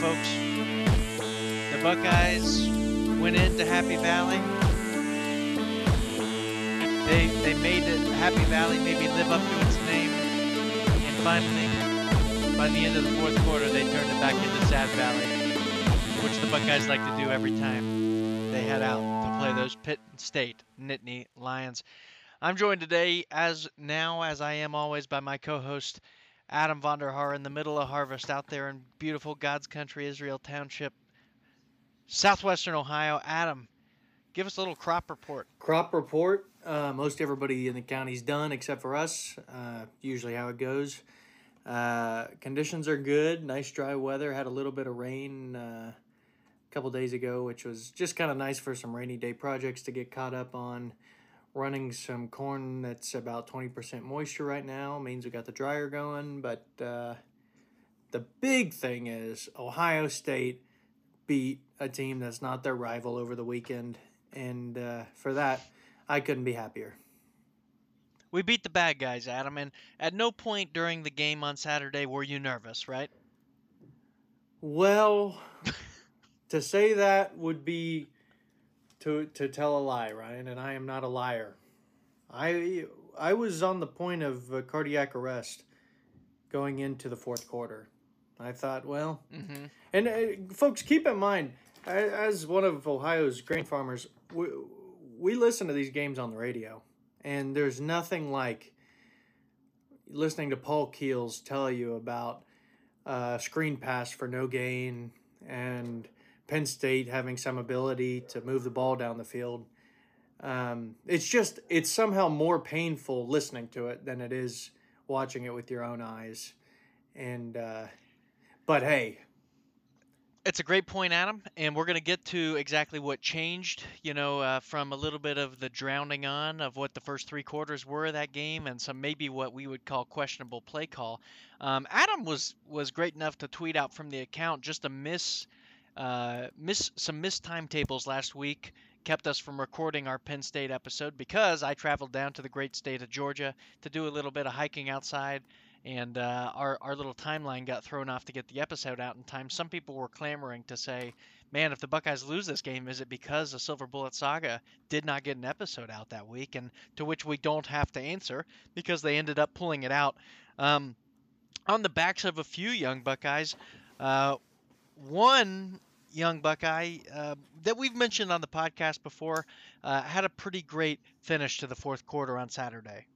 folks. The Buckeyes went into Happy Valley. They they made it Happy Valley maybe live up to its name, and finally, by the end of the fourth quarter, they turned it back into Sad Valley, which the Buckeyes like to do every time they head out to play those Penn State Nittany Lions. I'm joined today, as now as I am always, by my co-host Adam Vonderhaar in the middle of harvest out there in beautiful God's country, Israel Township, southwestern Ohio. Adam, give us a little crop report. Crop report. Uh, most everybody in the county's done except for us. Uh, usually how it goes. Uh, conditions are good. Nice dry weather. Had a little bit of rain uh, a couple days ago, which was just kind of nice for some rainy day projects to get caught up on running some corn that's about 20% moisture right now means we got the dryer going but uh, the big thing is ohio state beat a team that's not their rival over the weekend and uh, for that i couldn't be happier. We beat the bad guys adam and at no point during the game on saturday were you nervous right? Well to say that would be to to tell a lie, Ryan, and I am not a liar. I I was on the point of uh, cardiac arrest going into the fourth quarter. I thought, well, mm-hmm. and uh, folks, keep in mind, as one of Ohio's grain farmers, we, we listen to these games on the radio, and there's nothing like listening to Paul Keels tell you about uh, screen pass for no gain and Penn State having some ability to move the ball down the field. Um, it's just it's somehow more painful listening to it than it is watching it with your own eyes. And uh, but hey, it's a great point, Adam, and we're going to get to exactly what changed, you know, uh, from a little bit of the drowning on of what the first three quarters were of that game, and some maybe what we would call questionable play call. Um, Adam was was great enough to tweet out from the account just a miss uh, miss some missed timetables last week kept us from recording our Penn State episode because I traveled down to the great state of Georgia to do a little bit of hiking outside, and uh, our our little timeline got thrown off to get the episode out in time. Some people were clamoring to say, "Man, if the Buckeyes lose this game, is it because the Silver Bullet Saga did not get an episode out that week?" And to which we don't have to answer because they ended up pulling it out. Um, on the backs of a few young Buckeyes, uh, one young Buckeye uh, that we've mentioned on the podcast before uh, had a pretty great finish to the fourth quarter on Saturday.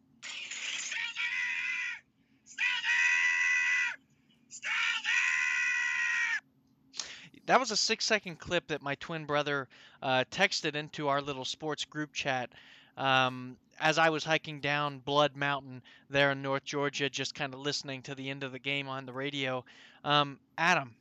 That was a six second clip that my twin brother uh, texted into our little sports group chat um, as I was hiking down Blood Mountain there in North Georgia, just kind of listening to the end of the game on the radio. Um, Adam,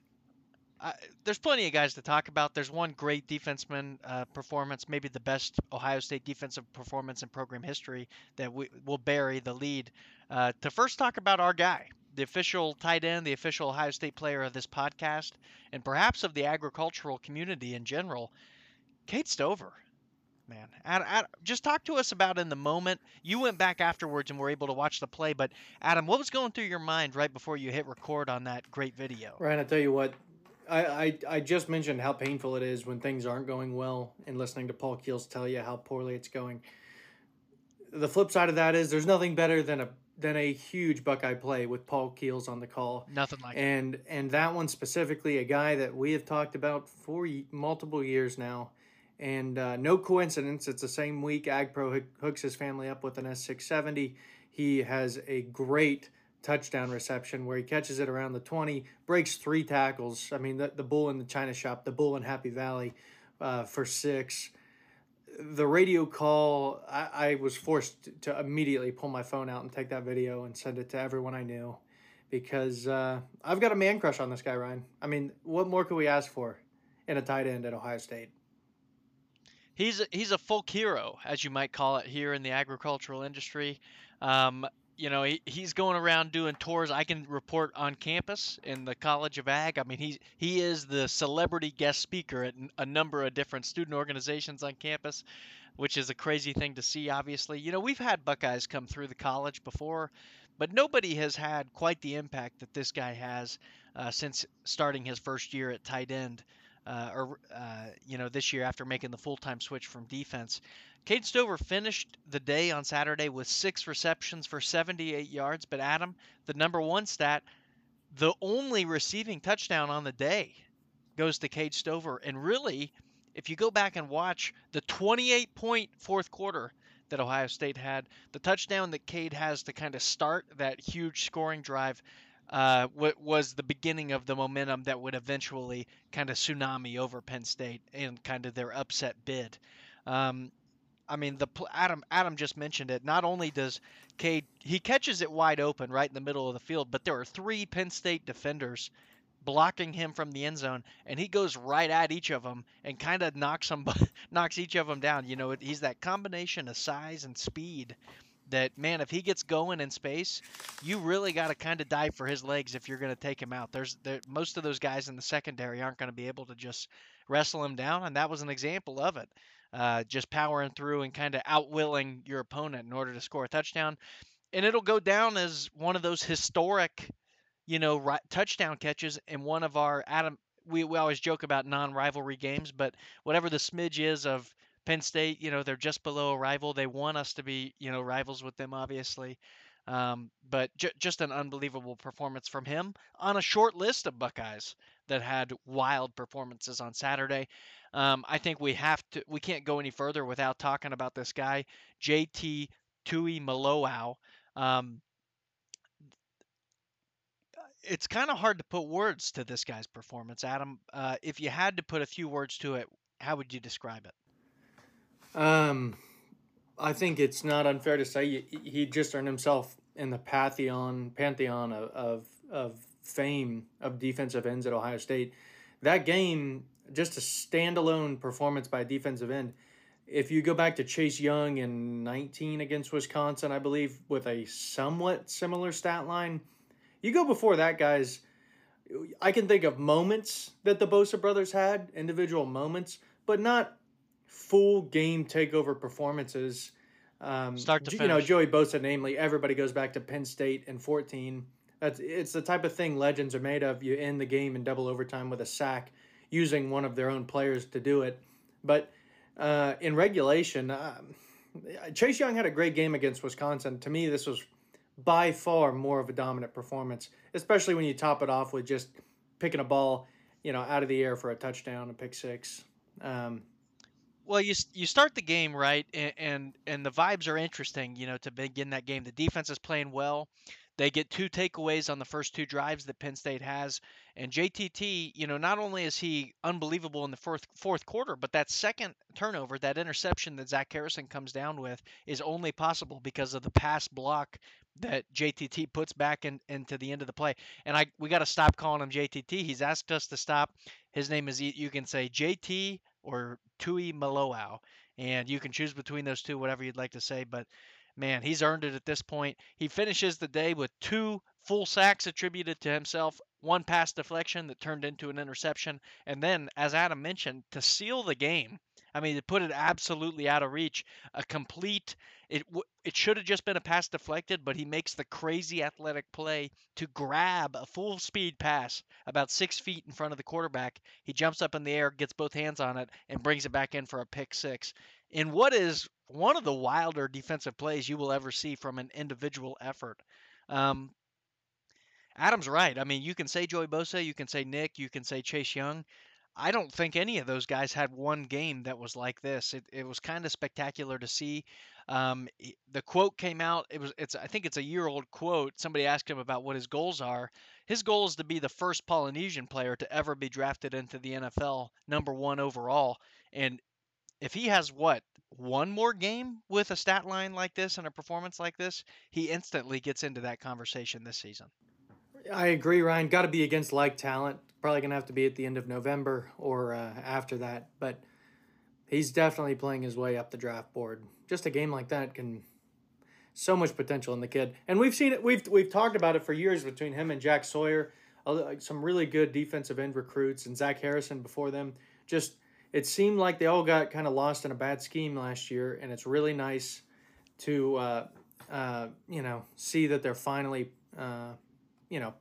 there's plenty of guys to talk about. There's one great defenseman uh, performance, maybe the best Ohio State defensive performance in program history that we will bury the lead. Uh, to first talk about our guy, the official tight end, the official Ohio State player of this podcast, and perhaps of the agricultural community in general, Cade Stover. Man, Ad, Ad, just talk to us about in the moment. You went back afterwards and were able to watch the play, but Adam, what was going through your mind right before you hit record on that great video? Ryan, I tell you what, I, I, I just mentioned how painful it is when things aren't going well and listening to Paul Keels tell you how poorly it's going. The flip side of that is there's nothing better than a than a huge Buckeye play with Paul Keels on the call. Nothing like and it. and that one specifically, a guy that we have talked about for multiple years now, and uh, no coincidence. It's the same week AgPro hooks his family up with an S670. He has a great touchdown reception where he catches it around the 20, breaks three tackles. I mean, the, the bull in the China shop, the bull in Happy Valley uh, for six. The radio call, I, I was forced to immediately pull my phone out and take that video and send it to everyone I knew because uh, I've got a man crush on this guy, Ryan. I mean, what more could we ask for in a tight end at Ohio State? He's a, he's a folk hero, as you might call it, here in the agricultural industry. Um, you know, he, he's going around doing tours. I can report on campus in the College of Ag. I mean, he's he is the celebrity guest speaker at a number of different student organizations on campus, which is a crazy thing to see. Obviously, you know, we've had Buckeyes come through the college before, but nobody has had quite the impact that this guy has uh, since starting his first year at tight end. Uh, or uh, you know this year after making the full-time switch from defense. Cade Stover finished the day on Saturday with six receptions for 78 yards. But Adam, the number one stat, the only receiving touchdown on the day goes to Cade Stover. And really, if you go back and watch the 28 point fourth quarter that Ohio State had, the touchdown that Cade has to kind of start that huge scoring drive. Uh, was the beginning of the momentum that would eventually kind of tsunami over Penn State and kind of their upset bid. Um, I mean, the Adam Adam just mentioned it. Not only does Cade he catches it wide open right in the middle of the field, but there are three Penn State defenders blocking him from the end zone, and he goes right at each of them and kind of knocks them knocks each of them down. You know, he's that combination of size and speed that man, if he gets going in space, you really got to kind of dive for his legs if you're going to take him out. There's there, most of those guys in the secondary aren't going to be able to just wrestle him down, and that was an example of it uh, just powering through and kind of outwilling your opponent in order to score a touchdown. And it'll go down as one of those historic, you know, ri- touchdown catches in one of our Adam. We, we always joke about non-rivalry games, but whatever the smidge is of Penn State, you know, they're just below a rival. They want us to be, you know, rivals with them, obviously. Um, but j- just an unbelievable performance from him on a short list of Buckeyes that had wild performances on Saturday. Um, I think we have to. We can't go any further without talking about this guy, JT Tuimoloau. Um, it's kind of hard to put words to this guy's performance, Adam. Uh, if you had to put a few words to it, how would you describe it? Um, I think it's not unfair to say he just earned himself in the pantheon pantheon of, of, of fame of defensive ends at Ohio State. That game just a standalone performance by a defensive end. If you go back to Chase Young in 19 against Wisconsin, I believe, with a somewhat similar stat line, you go before that, guys. I can think of moments that the Bosa brothers had, individual moments, but not full game takeover performances. Um, Start to finish. You know, Joey Bosa, namely, everybody goes back to Penn State in 14. That's it's the type of thing legends are made of. You end the game in double overtime with a sack using one of their own players to do it. But uh, in regulation, uh, Chase Young had a great game against Wisconsin. To me, this was by far more of a dominant performance, especially when you top it off with just picking a ball, you know, out of the air for a touchdown, a pick six. Um, well, you you start the game right, and, and and the vibes are interesting. You know, to begin that game, the defense is playing well. They get two takeaways on the first two drives that Penn State has. And JTT, you know, not only is he unbelievable in the fourth fourth quarter, but that second turnover, that interception that Zach Harrison comes down with, is only possible because of the pass block that JTT puts back in, into the end of the play. And I we got to stop calling him JTT. He's asked us to stop. His name is you can say JT or Tuimoloau, and you can choose between those two, whatever you'd like to say. But man, he's earned it at this point. He finishes the day with two full sacks attributed to himself, one pass deflection that turned into an interception, and then, as Adam mentioned, to seal the game. I mean, to put it absolutely out of reach, a complete. It it should have just been a pass deflected, but he makes the crazy athletic play to grab a full speed pass about six feet in front of the quarterback. He jumps up in the air, gets both hands on it, and brings it back in for a pick six. In what is one of the wilder defensive plays you will ever see from an individual effort. Um, Adam's right. I mean, you can say Joey Bosa, you can say Nick, you can say Chase Young. I don't think any of those guys had one game that was like this. It, it was kind of spectacular to see. Um, the quote came out. It was it's I think it's a year old quote. Somebody asked him about what his goals are. His goal is to be the first Polynesian player to ever be drafted into the NFL, number one overall. And if he has what one more game with a stat line like this and a performance like this, he instantly gets into that conversation this season. I agree, Ryan. Got to be against like talent. Probably gonna have to be at the end of November or uh, after that. But he's definitely playing his way up the draft board. Just a game like that can so much potential in the kid, and we've seen it. We've we've talked about it for years between him and Jack Sawyer. Some really good defensive end recruits, and Zach Harrison before them. Just it seemed like they all got kind of lost in a bad scheme last year, and it's really nice to uh, uh, you know see that they're finally uh, you know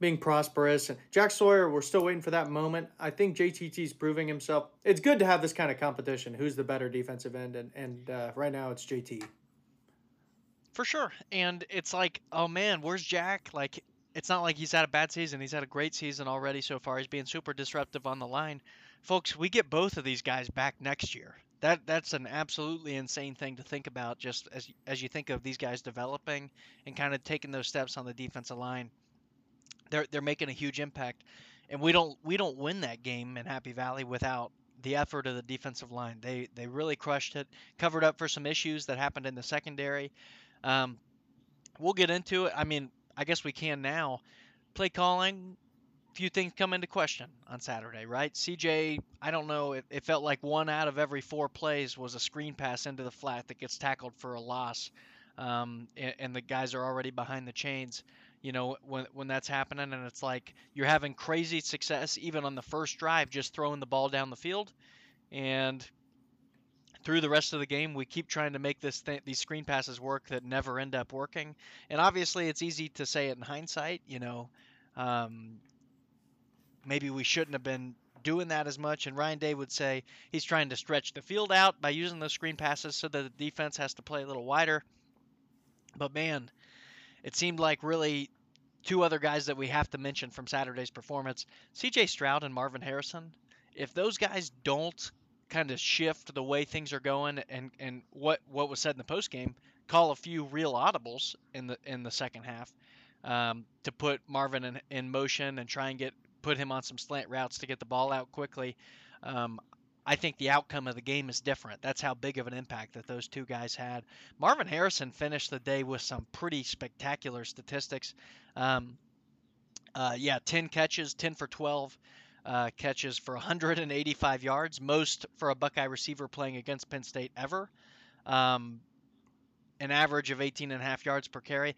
being prosperous. And Jack Sawyer, we're still waiting for that moment. I think JTT's proving himself. It's good to have this kind of competition. Who's the better defensive end? And and uh, right now it's JT. For sure. And it's like, oh man, where's Jack? Like, it's not like he's had a bad season. He's had a great season already so far. He's being super disruptive on the line. Folks, we get both of these guys back next year. That that's an absolutely insane thing to think about just as as you think of these guys developing and kind of taking those steps on the defensive line. They're they're making a huge impact. And we don't we don't win that game in Happy Valley without the effort of the defensive line. They they really crushed it, covered up for some issues that happened in the secondary. Um, we'll get into it. I mean, I guess we can now. Play calling, few things come into question on Saturday, right? CJ, I don't know. It, it felt like one out of every four plays was a screen pass into the flat that gets tackled for a loss, um, and, and the guys are already behind the chains. You know, when when that's happening, and it's like you're having crazy success even on the first drive, just throwing the ball down the field, and through the rest of the game, we keep trying to make this th- these screen passes work that never end up working. And obviously, it's easy to say it in hindsight. You know, um, maybe we shouldn't have been doing that as much. And Ryan Day would say he's trying to stretch the field out by using those screen passes so that the defense has to play a little wider. But man, it seemed like really two other guys that we have to mention from Saturday's performance CJ Stroud and Marvin Harrison. If those guys don't kind of shift the way things are going and, and what, what was said in the post game, call a few real audibles in the in the second half um, to put Marvin in, in motion and try and get put him on some slant routes to get the ball out quickly. Um, I think the outcome of the game is different. That's how big of an impact that those two guys had. Marvin Harrison finished the day with some pretty spectacular statistics. Um, uh, yeah, 10 catches, 10 for 12 uh, catches for 185 yards, most for a Buckeye receiver playing against Penn State ever. Um, an average of 18 and a half yards per carry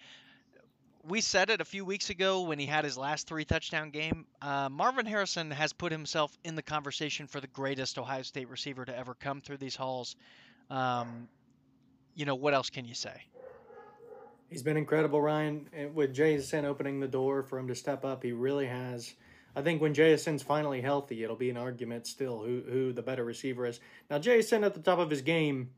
we said it a few weeks ago when he had his last three touchdown game. Uh, Marvin Harrison has put himself in the conversation for the greatest Ohio State receiver to ever come through these halls. Um, you know, what else can you say? He's been incredible, Ryan. With JSN opening the door for him to step up, he really has. I think when JSN's finally healthy, it'll be an argument still who who the better receiver is. Now, JSN at the top of his game,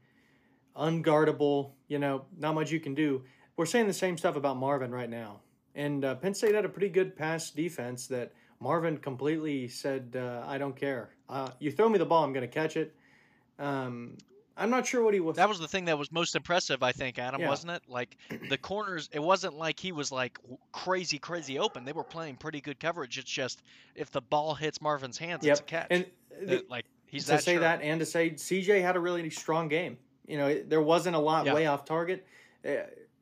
unguardable, you know, not much you can do we're saying the same stuff about Marvin right now. And uh, Penn State had a pretty good pass defense that Marvin completely said, uh, I don't care. Uh, you throw me the ball, I'm going to catch it. Um, I'm not sure what he was. That was the thing that was most impressive, I think, Adam, yeah. wasn't it? Like the corners, it wasn't like he was like crazy, crazy open. They were playing pretty good coverage. It's just if the ball hits Marvin's hands, yep. it's a catch. And the, like he's to say sure. that and to say CJ had a really strong game. You know, there wasn't a lot yeah. way off target.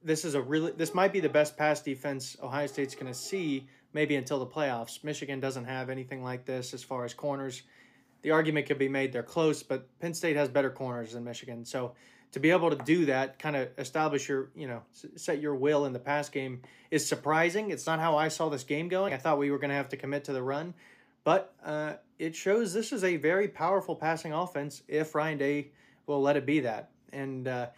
This is a really this might be the best pass defense Ohio State's going to see maybe until the playoffs. Michigan doesn't have anything like this as far as corners. The argument could be made they're close, but Penn State has better corners than Michigan. So to be able to do that, kind of establish your, you know, set your will in the pass game is surprising. It's not how I saw this game going. I thought we were going to have to commit to the run, but uh, it shows this is a very powerful passing offense if Ryan Day will let it be that. And uh,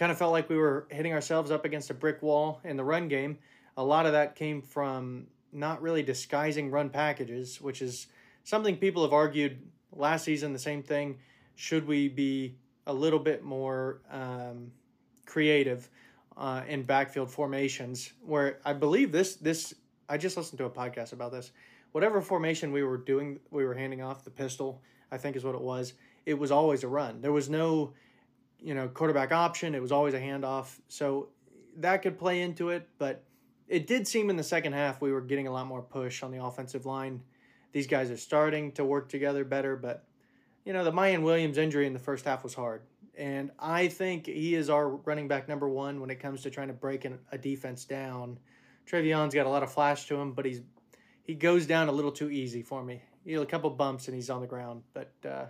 kind of felt like we were hitting ourselves up against a brick wall in the run game. A lot of that came from not really disguising run packages, which is something people have argued last season. The same thing. Should we be a little bit more um, creative uh, in backfield formations? Where I believe this this I just listened to a podcast about this. Whatever formation we were doing, we were handing off the pistol. I think is what it was. It was always a run. There was no you know, quarterback option. It was always a handoff. So that could play into it, but it did seem in the second half we were getting a lot more push on the offensive line. These guys are starting to work together better, but you know, the Miyan Williams injury in the first half was hard. And I think he is our running back number one when it comes to trying to break a defense down. TreVeyon's got a lot of flash to him, but he's he goes down a little too easy for me. You know, a couple bumps and he's on the ground. But uh,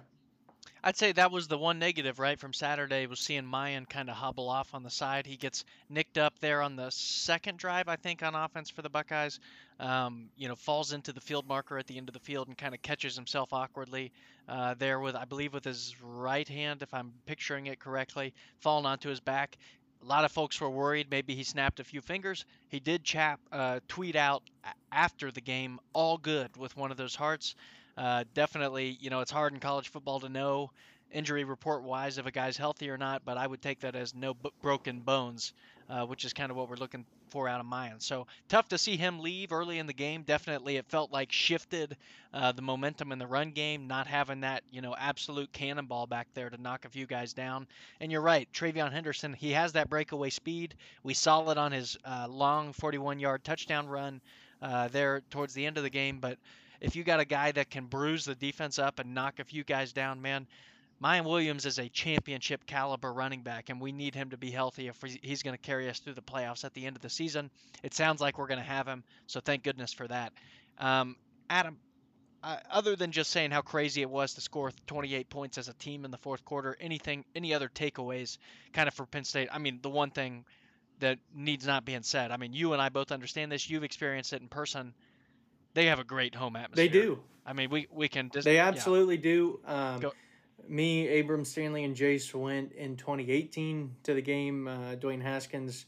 I'd say that was the one negative, right, from Saturday was seeing Miyan kind of hobble off on the side. He gets nicked up there on the second drive, I think, on offense for the Buckeyes. Um, you know, falls into the field marker at the end of the field and kind of catches himself awkwardly uh, there with, I believe, with his right hand, if I'm picturing it correctly, falling onto his back. A lot of folks were worried maybe he snapped a few fingers. He did chap uh, tweet out after the game, all good with one of those hearts. Uh, definitely, you know, it's hard in college football to know injury report wise if a guy's healthy or not, but I would take that as no b- broken bones, uh, which is kind of what we're looking for out of Miyan. So tough to see him leave early in the game. Definitely, it felt like shifted uh, the momentum in the run game, not having that you know absolute cannonball back there to knock a few guys down. And you're right, TreVeyon Henderson, he has that breakaway speed. We saw it on his uh, long 41-yard touchdown run uh, there towards the end of the game, but if you got a guy that can bruise the defense up and knock a few guys down, man, Miyan Williams is a championship caliber running back, and we need him to be healthy if he's going to carry us through the playoffs at the end of the season. It sounds like we're going to have him, so thank goodness for that. Um, Adam, uh, other than just saying how crazy it was to score 28 points as a team in the fourth quarter, anything, any other takeaways, kind of for Penn State? I mean, the one thing that needs not being said. I mean, you and I both understand this. You've experienced it in person they have a great home atmosphere. They do. I mean, we we can. Just, they absolutely yeah. do. Um, me, Abram Stanley, and Jace went in 2018 to the game. Uh, Dwayne Haskins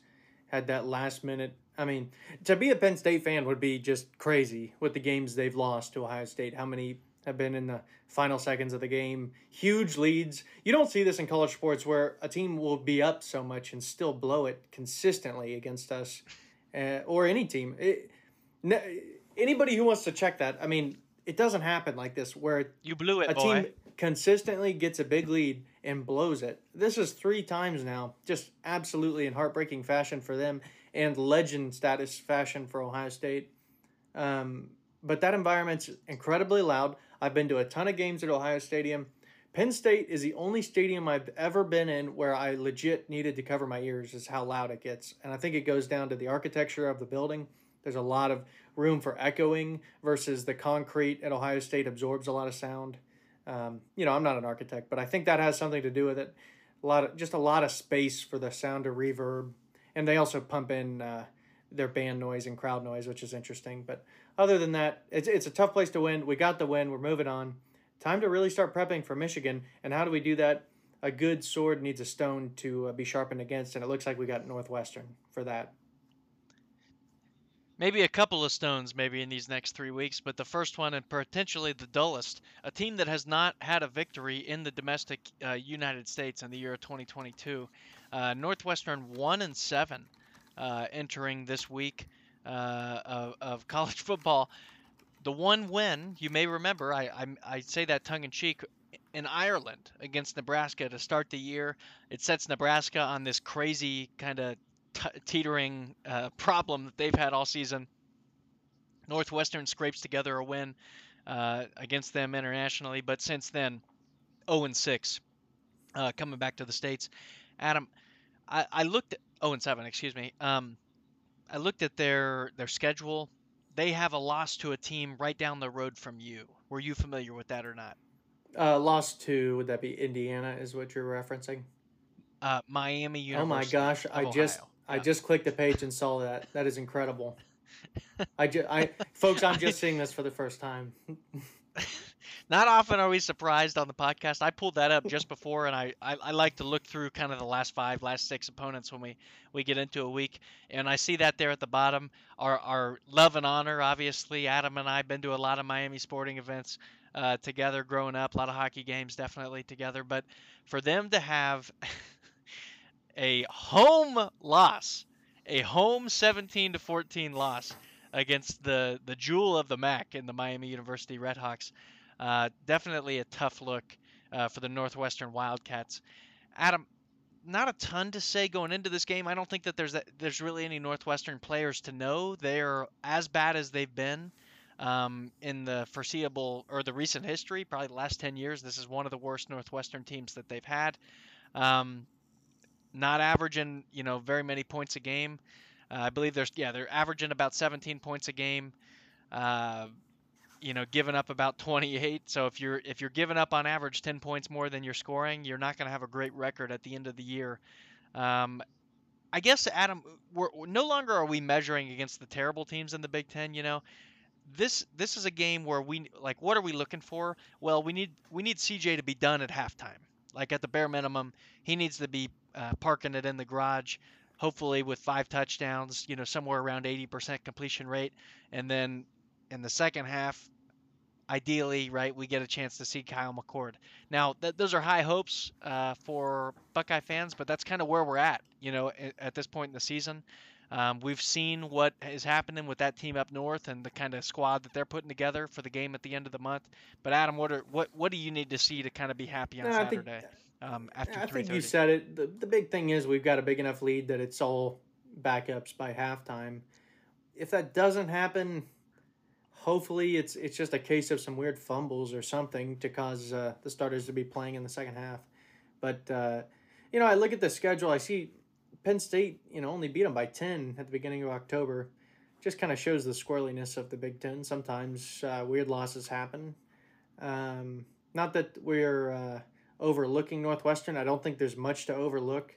had that last minute. I mean, to be a Penn State fan would be just crazy with the games they've lost to Ohio State. How many have been in the final seconds of the game? Huge leads. You don't see this in college sports where a team will be up so much and still blow it consistently against us uh, or any team. It, anybody who wants to check that, I mean, it doesn't happen like this where you blew it, a boy. team consistently gets a big lead and blows it. This is three times now, just absolutely in heartbreaking fashion for them and legend status fashion for Ohio State. Um, but that environment's incredibly loud. I've been to a ton of games at Ohio Stadium. Penn State is the only stadium I've ever been in where I legit needed to cover my ears, is how loud it gets. And I think it goes down to the architecture of the building. There's a lot of room for echoing versus the concrete at Ohio State absorbs a lot of sound. Um, you know, I'm not an architect, but I think that has something to do with it. A lot of just a lot of space for the sound to reverb, and they also pump in uh, their band noise and crowd noise, which is interesting. But other than that, it's it's a tough place to win. We got the win. We're moving on. Time to really start prepping for Michigan. And how do we do that? A good sword needs a stone to uh, be sharpened against, and it looks like we got Northwestern for that maybe a couple of stones maybe in these next three weeks, but the first one and potentially the dullest, a team that has not had a victory in the domestic uh, United States in the year of 2022. Uh, Northwestern one and seven uh, entering this week uh, of, of, college football. The one win you may remember, I, I, I say that tongue in cheek, in Ireland against Nebraska to start the year. It sets Nebraska on this crazy kind of t- teetering uh, problem that they've had all season. Northwestern scrapes together a win uh, against them internationally, but since then, 0 and 6, uh, coming back to the states. Adam, I, I looked at 0 and 7, excuse me. Um, I looked at their their schedule. They have a loss to a team right down the road from you. Were you familiar with that or not? Uh, lost to would that be Indiana? Is what you're referencing? Uh, Miami University. Oh my gosh! I Ohio. just I just clicked the page and saw that. That is incredible. I just, I, folks, I'm just seeing this for the first time. Not often are we surprised on the podcast. I pulled that up just before, and I, I, I, like to look through kind of the last five, last six opponents when we, we get into a week, and I see that there at the bottom. Our, our love and honor, obviously. Adam and I have been to a lot of Miami sporting events uh, together growing up, a lot of hockey games definitely together. But for them to have a home loss, a home 17 to 14 loss against the the jewel of the MAC in the Miami University Redhawks. Uh, definitely a tough look uh, for the Northwestern Wildcats. Adam, not a ton to say going into this game. I don't think that there's there's really any Northwestern players to know. They're as bad as they've been um, in the foreseeable or the recent history, probably the last 10 years. This is one of the worst Northwestern teams that they've had. Um, not averaging, you know, very many points a game. Uh, I believe there's, yeah, they're averaging about 17 points a game. Uh, you know, giving up about 28. So if you're if you're giving up on average 10 points more than you're scoring, you're not going to have a great record at the end of the year. Um, I guess Adam, we're, no longer are we measuring against the terrible teams in the Big Ten. You know, this this is a game where we like what are we looking for? Well, we need we need CJ to be done at halftime. Like at the bare minimum, he needs to be uh, parking it in the garage, hopefully with five touchdowns. You know, somewhere around 80% completion rate, and then in the second half, ideally, right, we get a chance to see Kyle McCord. Now, th- those are high hopes uh, for Buckeye fans, but that's kind of where we're at, you know, at, at this point in the season. Um, we've seen what is happening with that team up north and the kind of squad that they're putting together for the game at the end of the month. But Adam, what are what what do you need to see to kind of be happy on no, Saturday? Think, um, after I think you said it. The, the big thing is we've got a big enough lead that it's all backups by halftime. If that doesn't happen, hopefully it's it's just a case of some weird fumbles or something to cause uh, the starters to be playing in the second half. But uh, you know, I look at the schedule. I see Penn State, you know, only beat them by ten at the beginning of October. Just kind of shows the squirreliness of the Big Ten. Sometimes uh, weird losses happen. Um, not that we're uh, overlooking Northwestern. I don't think there's much to overlook.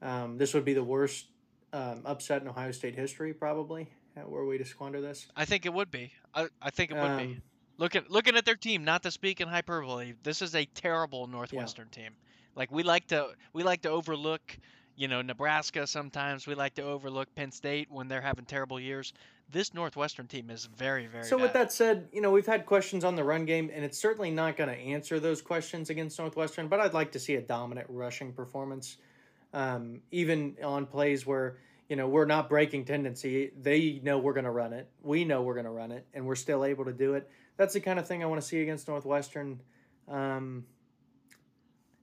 Um, this would be the worst um, upset in Ohio State history, probably were we to squander this? I think it would be. I, I think it would um, be. Looking looking at their team, not to speak in hyperbole, this is a terrible Northwestern yeah. team. Like we like to we like to overlook, you know, Nebraska sometimes. We like to overlook Penn State when they're having terrible years. This Northwestern team is very very. So bad. with that said, you know we've had questions on the run game, and it's certainly not going to answer those questions against Northwestern. But I'd like to see a dominant rushing performance, um, even on plays where you know, we're not breaking tendency. They know we're going to run it. We know we're going to run it, and we're still able to do it. That's the kind of thing I want to see against Northwestern. Um,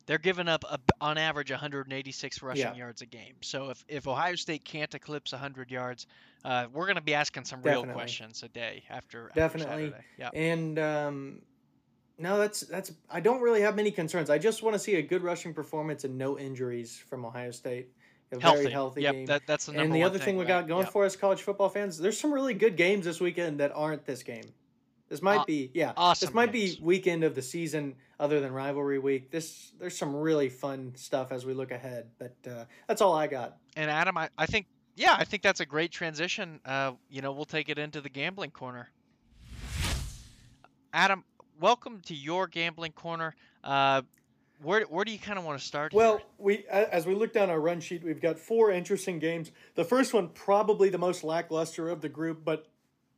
They're giving up a, on average 186 rushing yeah. yards a game. So if, if Ohio State can't eclipse 100 yards, uh, we're going to be asking some Definitely. real questions a day after. Definitely. After yeah. And um, no, that's that's. I don't really have many concerns. I just want to see a good rushing performance and no injuries from Ohio State a healthy. very healthy yep, game. That, that's the and the other thing, thing we got going yep. for us, college football fans, there's some really good games this weekend that aren't this game. This might uh, be yeah. Awesome this might be weekend of the season other than rivalry week. This there's some really fun stuff as we look ahead. But uh, that's all I got. And Adam, I, I think yeah, I think that's a great transition. Uh, you know, we'll take it into the gambling corner. Adam, welcome to your gambling corner. Uh, where where do you kind of want to start? Well, here? we as we look down our run sheet, we've got four interesting games. The first one probably the most lackluster of the group, but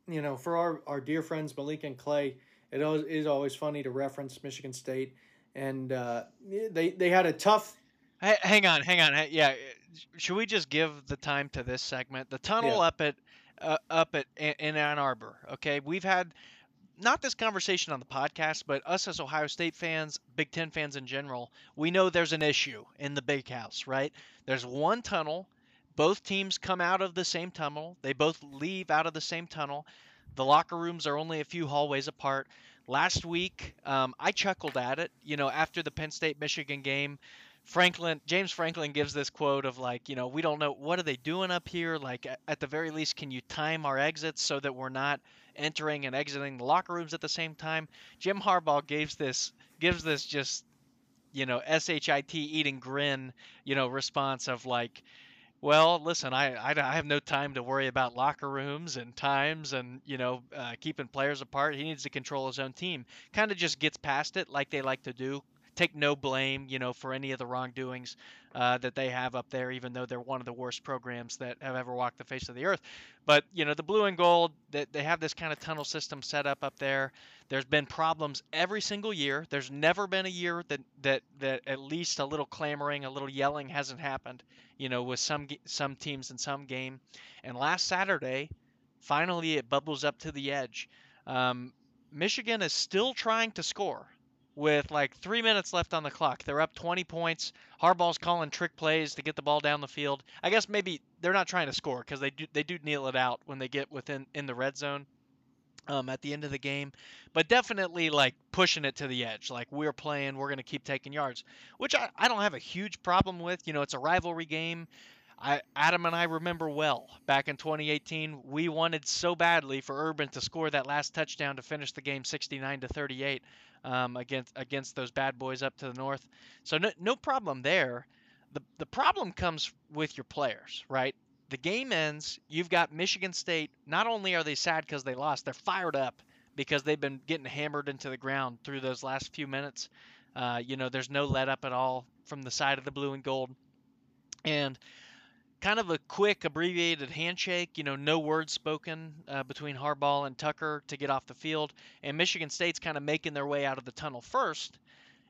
you know, for our our dear friends Malik and Clay, it is always funny to reference Michigan State, and uh, they they had a tough. Hey, hang on, hang on. Yeah, should we just give the time to this segment? The tunnel yeah. up at uh, up at in Ann Arbor. Okay, we've had not this conversation on the podcast, but us as Ohio State fans, Big Ten fans in general, we know there's an issue in the big house, right? There's one tunnel. Both teams come out of the same tunnel. They both leave out of the same tunnel. The locker rooms are only a few hallways apart. Last week, um, I chuckled at it. You know, after the Penn State Michigan game, Franklin James Franklin gives this quote of like, you know, we don't know what are they doing up here. Like at the very least, can you time our exits so that we're not entering and exiting the locker rooms at the same time? Jim Harbaugh gives this gives this just you know shit eating grin you know response of like well listen I, I, I have no time to worry about locker rooms and times and you know uh, keeping players apart. He needs to control his own team. Kind of just gets past it like they like to do take no blame, you know, for any of the wrongdoings uh, that they have up there, even though they're one of the worst programs that have ever walked the face of the earth. But you know, the blue and gold, that they have this kind of tunnel system set up up there. There's been problems every single year. There's never been a year that that that at least a little clamoring, a little yelling hasn't happened. You know, with some some teams in some game. And last Saturday, finally, it bubbles up to the edge. Um, Michigan is still trying to score with like three minutes left on the clock. They're up 20 points. Harbaugh's calling trick plays to get the ball down the field. I guess maybe they're not trying to score because they do they do kneel it out when they get within in the red zone um, at the end of the game, but definitely like pushing it to the edge. Like we're playing, we're going to keep taking yards, which I, I don't have a huge problem with. You know, it's a rivalry game. I, Adam and I remember well back in 2018, we wanted so badly for Urban to score that last touchdown to finish the game 69 to 38 um, against against those bad boys up to the north. So no, no problem there. The the problem comes with your players, right? The game ends. You've got Michigan State. Not only are they sad because they lost, they're fired up because they've been getting hammered into the ground through those last few minutes. Uh, you know, there's no let up at all from the side of the blue and gold. And kind of a quick abbreviated handshake, you know, no words spoken uh, between Harbaugh and Tucker to get off the field. And Michigan State's kind of making their way out of the tunnel first.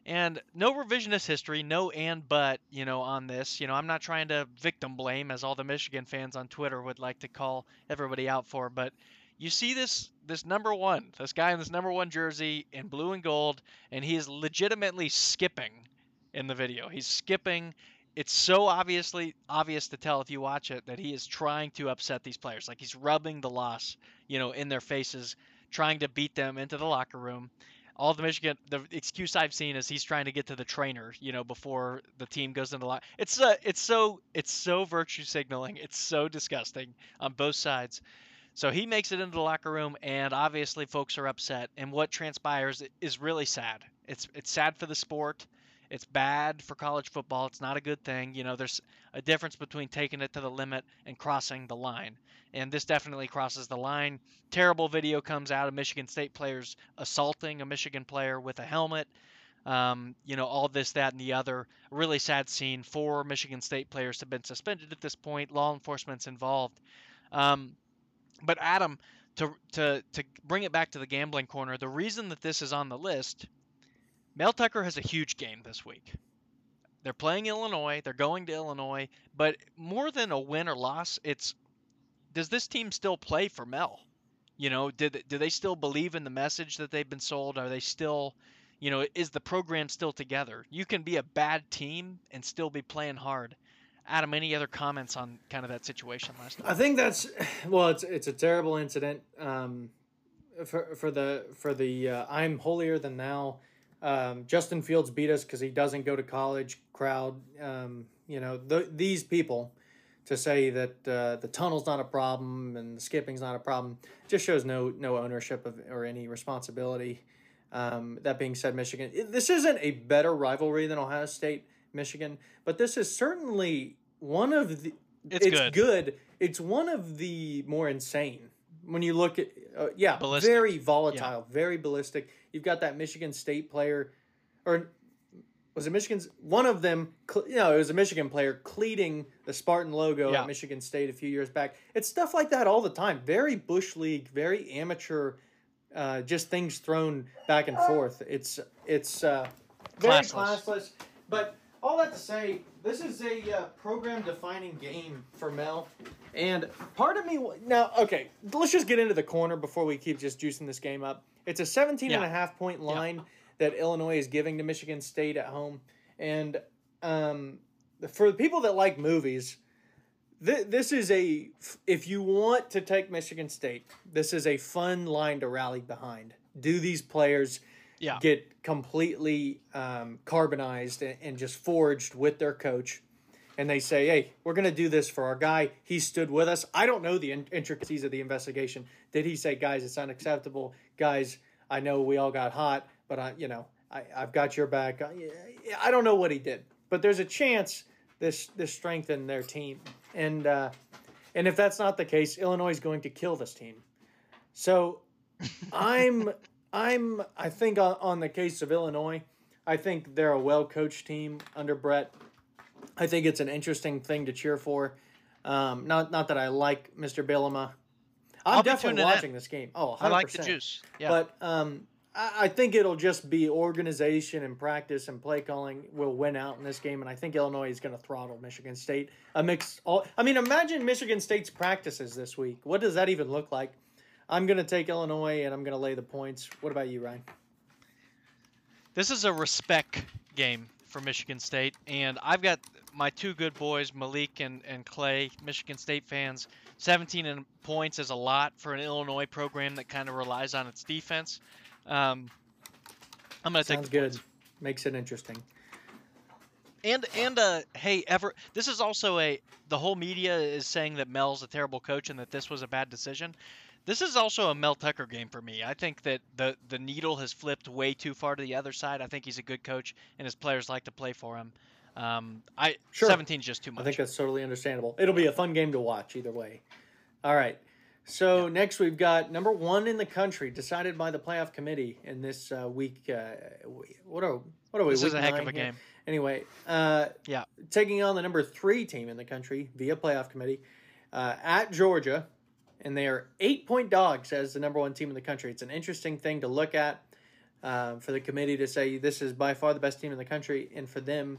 And no revisionist history, no and but, you know, on this. You know, I'm not trying to victim blame, as all the Michigan fans on Twitter would like to call everybody out for. But you see this this number one, this guy in this number one jersey in blue and gold, and he is legitimately skipping in the video. He's skipping. It's so obviously obvious to tell if you watch it that he is trying to upset these players. Like he's rubbing the loss, you know, in their faces, trying to beat them into the locker room. All the Michigan, the excuse I've seen is he's trying to get to the trainer, you know, before the team goes into the locker. It's uh, it's so it's so virtue signaling. It's so disgusting on both sides. So he makes it into the locker room, and obviously folks are upset. And what transpires is really sad. It's it's sad for the sport. It's bad for college football. It's not a good thing. You know, there's a difference between taking it to the limit and crossing the line. And this definitely crosses the line. Terrible video comes out of Michigan State players assaulting a Michigan player with a helmet. Um, you know, all this, that, and the other. Really sad scene. Four Michigan State players have been suspended at this point. Law enforcement's involved. Um, but Adam, to to to bring it back to the gambling corner, the reason that this is on the list, Mel Tucker has a huge game this week. They're playing Illinois. They're going to Illinois, but more than a win or loss, it's does this team still play for Mel? You know, did do they still believe in the message that they've been sold? Are they still, you know, is the program still together? You can be a bad team and still be playing hard. Adam, any other comments on kind of that situation last night? I think that's well, it's it's a terrible incident. Um, for for the for the uh, I'm holier than thou. Um, Justin Fields beat us because he doesn't go to college. Crowd, um, you know, th- these people to say that uh, the tunnel's not a problem and the skipping's not a problem just shows no no ownership of or any responsibility. Um, that being said, Michigan, this isn't a better rivalry than Ohio State Michigan, but this is certainly one of the. It's, it's good. good. It's one of the more insane when you look at uh, yeah, Ballistic. very volatile, very ballistic. You've got that Michigan State player, or was it Michigan's? One of them, you know, it was a Michigan player cleating the Spartan logo Yeah. at Michigan State a few years back. It's stuff like that all the time. Very bush league, very amateur. Uh, just things thrown back and forth. It's it's uh, very Classless. classless. But all that to say, this is a uh, program defining game for Mel. And part of me w- now, okay, let's just get into the corner before we keep just juicing this game up. It's a 17 and a half point line that Illinois is giving to Michigan State at home. And um, for the people that like movies, th- this is a, if you want to take Michigan State, this is a fun line to rally behind. Do these players Yeah. get completely um, carbonized and, and just forged with their coach. And they say, hey, we're going to do this for our guy. He stood with us. I don't know the in- intricacies of the investigation. Did he say, guys, it's unacceptable? Guys, I know we all got hot, but I, you know, I, I've got your back. I, I don't know what he did, but there's a chance this this strengthened their team. And uh, and if that's not the case, Illinois is going to kill this team. So I'm I'm I think on, the case of Illinois, I think they're a well coached team under Bret. I think it's an interesting thing to cheer for. Um, not not that I like Mr. Bielema. I'm I'll definitely in. watching this game. Oh, 100%. I like the juice. Yeah. But um, I, I think it'll just be organization and practice and play calling will win out in this game, and I think Illinois is going to throttle Michigan State. A mix. All I mean, imagine Michigan State's practices this week. What does that even look like? I'm going to take Illinois, and I'm going to lay the points. What about you, Ryan? This is a respect game for Michigan State, and I've got my two good boys, Malik and, and Clay, Michigan State fans. 17 points is a lot for an Illinois program that kind of relies on its defense. Um, I'm going to take Sounds the good. points. Makes it interesting. And and uh, hey, ever this is also a the whole media is saying that Mel's a terrible coach and that this was a bad decision. This is also a Mel Tucker game for me. I think that the the needle has flipped way too far to the other side. I think he's a good coach and his players like to play for him. Um, I Sure. 17 is just too much. I think that's totally understandable. It'll be a fun game to watch either way. All right. So next we've got number one in the country, decided by the playoff committee in this uh, week. Uh, what are what are we? this is a heck of a here? game. Anyway, uh, Yeah. taking on the number three team in the country via playoff committee uh, at Georgia, and they are eight point dogs as the number one team in the country. It's an interesting thing to look at um, for the committee to say this is by far the best team in the country, and for them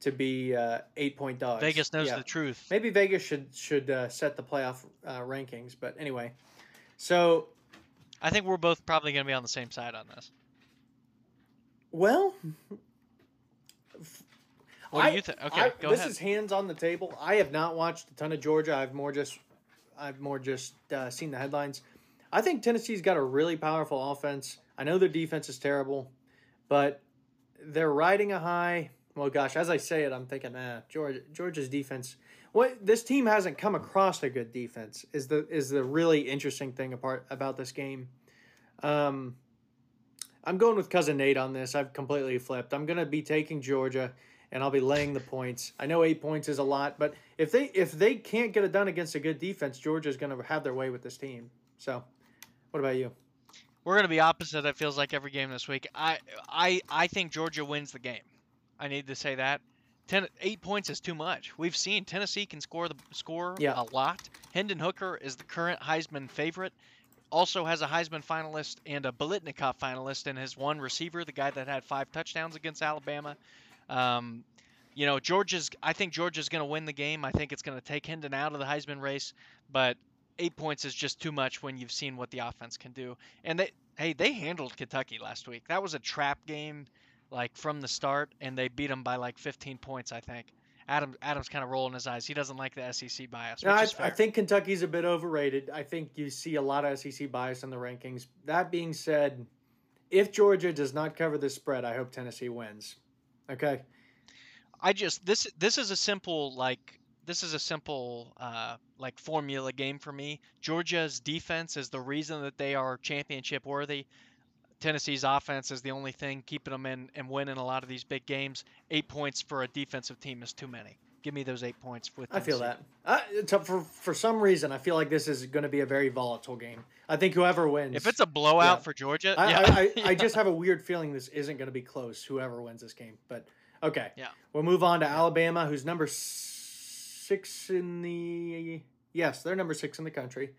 to be uh, eight point dogs. Vegas knows Yeah. the truth. Maybe Vegas should should uh, set the playoff uh, rankings, but anyway. So I think we're both probably going to be on the same side on this. well, What I- do you think? Okay, I- go this ahead. is hands on the table. I have not watched a ton of Georgia. I've more just I've more just uh, seen the headlines. I think Tennessee's got a really powerful offense. I know their defense is terrible, but they're riding a high. Well, gosh, as I say it, I'm thinking, ah, Georgia, Georgia's defense. What this team hasn't come across a good defense is the is the really interesting thing apart about this game. Um, I'm going with cousin Nate on this. I've completely flipped. I'm going to be taking Georgia, and I'll be laying the points. I know eight points is a lot, but if they if they can't get it done against a good defense, Georgia's going to have their way with this team. So, what about you? We're going to be opposite. It feels like every game this week. I I I think Georgia wins the game. I need to say that. Ten, eight points is too much. We've seen Tennessee can score the score Yeah. a lot. Hendon Hooker is the current Heisman favorite. Also has a Heisman finalist and a Biletnikoff finalist, and his one receiver, the guy that had five touchdowns against Alabama. Um, you know, Georgia's. I think Georgia's going to win the game. I think it's going to take Hendon out of the Heisman race, but eight points is just too much when you've seen what the offense can do. And they, hey, they handled Kentucky last week. That was a trap game, like from the start, and they beat them by like 15 points, I think. Adam, Adam's kind of rolling his eyes. He doesn't like the SEC bias, which I. I think Kentucky's a bit overrated. I think you see a lot of SEC bias in the rankings. That being said, if Georgia does not cover this spread, I hope Tennessee wins. Okay. I just this this is a simple like this is a simple uh, like formula game for me. Georgia's defense is the reason that they are championship worthy. Tennessee's offense is the only thing keeping them in and winning a lot of these big games. Eight points for a defensive team is too many. Give me those eight points with. I feel Tennessee. that. Uh, to, for for some reason, I feel like this is going to be a very volatile game. I think whoever wins. If it's a blowout Yeah. for Georgia, I, yeah, I, I, I just have a weird feeling this isn't going to be close. Whoever wins this game, but okay. Yeah. We'll move on to Alabama, who's number six in the. Yes, they're number six in the country.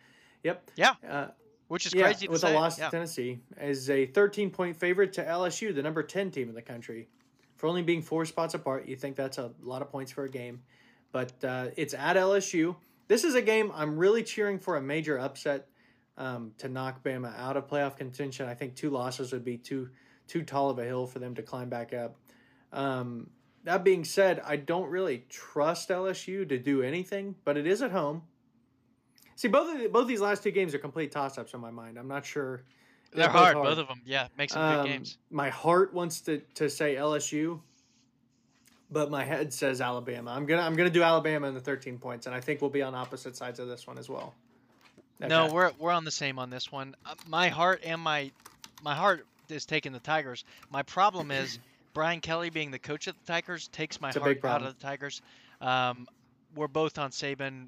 Yep. Yeah. Uh, which is yeah, crazy to with say. a loss yeah. to Tennessee, is a 13 point favorite to LSU, the number 10 team in the country. For only being four spots apart, you think that's a lot of points for a game. But uh, it's at LSU. This is a game I'm really cheering for a major upset um, to knock Bama out of playoff contention. I think two losses would be too too tall of a hill for them to climb back up. Um, that being said, I don't really trust LSU to do anything, but it is at home. See, both of the, both these last two games are complete toss-ups in my mind. I'm not sure. They're both hard, both of them. Yeah, make some Um, good games. My heart wants to, to say LSU, but my head says Alabama. I'm gonna I'm gonna do Alabama in the 13 points, and I think we'll be on opposite sides of this one as well. No, we're we're on the same on this one. Uh, my heart and my my heart is taking the Tigers. My problem is Brian Kelly being the coach of the Tigers takes my It's heart big out of the Tigers. Um, we're both on Saban.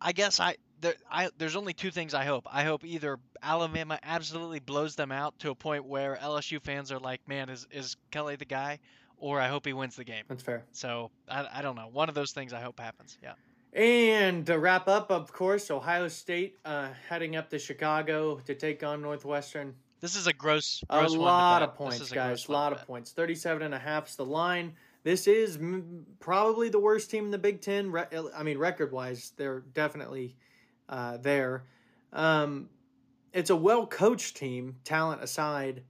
I guess I there I there's only two things I hope. I hope either Alabama absolutely blows them out to a point where LSU fans are like, "Man, is is Kelly the guy?" Or I hope he wins the game. That's fair. So I, I don't know. One of those things I hope happens. Yeah. And to wrap up, of course, Ohio State uh, heading up to Chicago to take on Northwestern. This is a gross, A gross one to lot of This points, is guys. A lot of points. 37 and a half is the line. This is m- probably the worst team in the Big Ten. Re- I mean, record wise, they're definitely uh, there. Um, it's a well coached team, talent aside.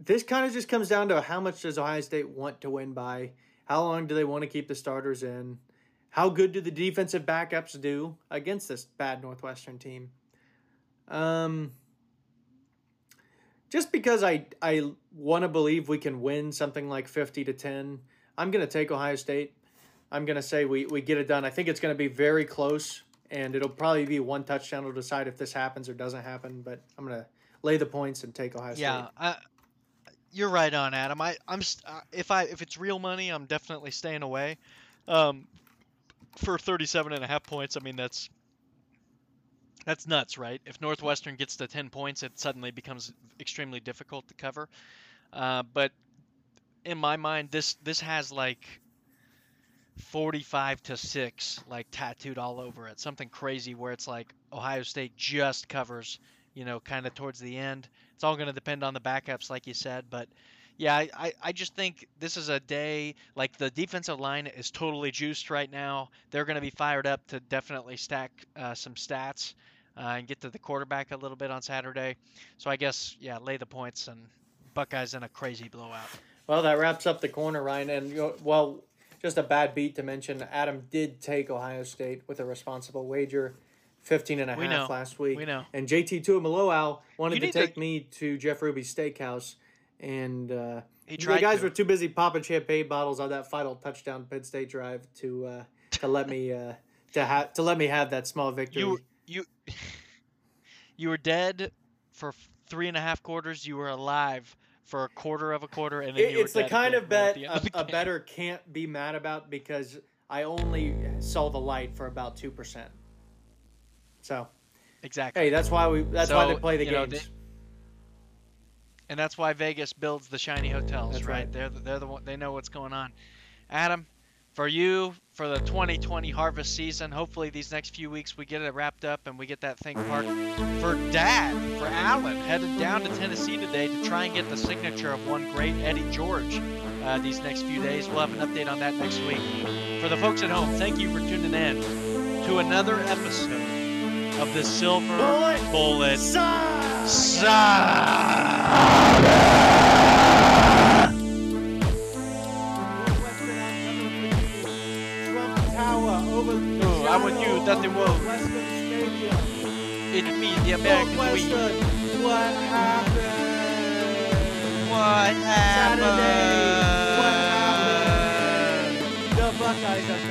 This kind of just comes down to how much does Ohio State want to win by? How long do they want to keep the starters in? How good do the defensive backups do against this bad Northwestern team? Um, just because I I want to believe we can win something like fifty to ten, I'm gonna take Ohio State. I'm gonna say we we get it done. I think it's gonna be very close, and it'll probably be one touchdown to decide if this happens or doesn't happen. But I'm gonna lay the points and take Ohio State. Yeah, you're right on, Adam. I I'm st- uh, if I if it's real money, I'm definitely staying away. Um, for 37 and a half points, I mean that's that's nuts, right? If Northwestern gets to 10 points, it suddenly becomes extremely difficult to cover. Uh, but in my mind, this this has like 45 to 6 like tattooed all over it. Something crazy where it's like Ohio State just covers, you know, kind of towards the end. It's all going to depend on the backups, like you said. But yeah, I, I, just think this is a day like the defensive line is totally juiced right now. They're going to be fired up to definitely stack uh, some stats uh, and get to the quarterback a little bit on Saturday. So I guess yeah, lay the points and Buckeyes in a crazy blowout. Well, that wraps up the corner, Ryan. And you know, well, just a bad beat to mention. Adam did take Ohio State with a responsible wager. 15 and a We half know. last week. We know. And JT Tuimoloau wanted to need to- take me to Jeff Ruby's Steakhouse, and uh, the guys to. were too busy popping champagne bottles on that final touchdown Penn State drive to uh, to let me uh, to have to let me have that small victory. You you you were dead for three and a half quarters. You were alive for a quarter of a quarter, and then It- it's the kind of bet end of a, a better can't be mad about because I only saw the light for about two percent. So Exactly. hey, that's why we that's why they play the you know, games. they- and that's why Vegas builds the shiny hotels, right? right. They're the, they're the one, they know what's going on. Adam, for you for the 2020 harvest season, hopefully these next few weeks we get it wrapped up and we get that thing parked. For Dad, for Alan, headed down to Tennessee today to try and get the signature of one great Eddie George. Uh, these next few days, we'll have an update on that next week. For the folks at home, thank you for tuning in to another episode of the Silver Bullet Bullet Side! I want you that the world. It means the American dream. What happened? What happened? Saturday. What happened? The Buckeyes are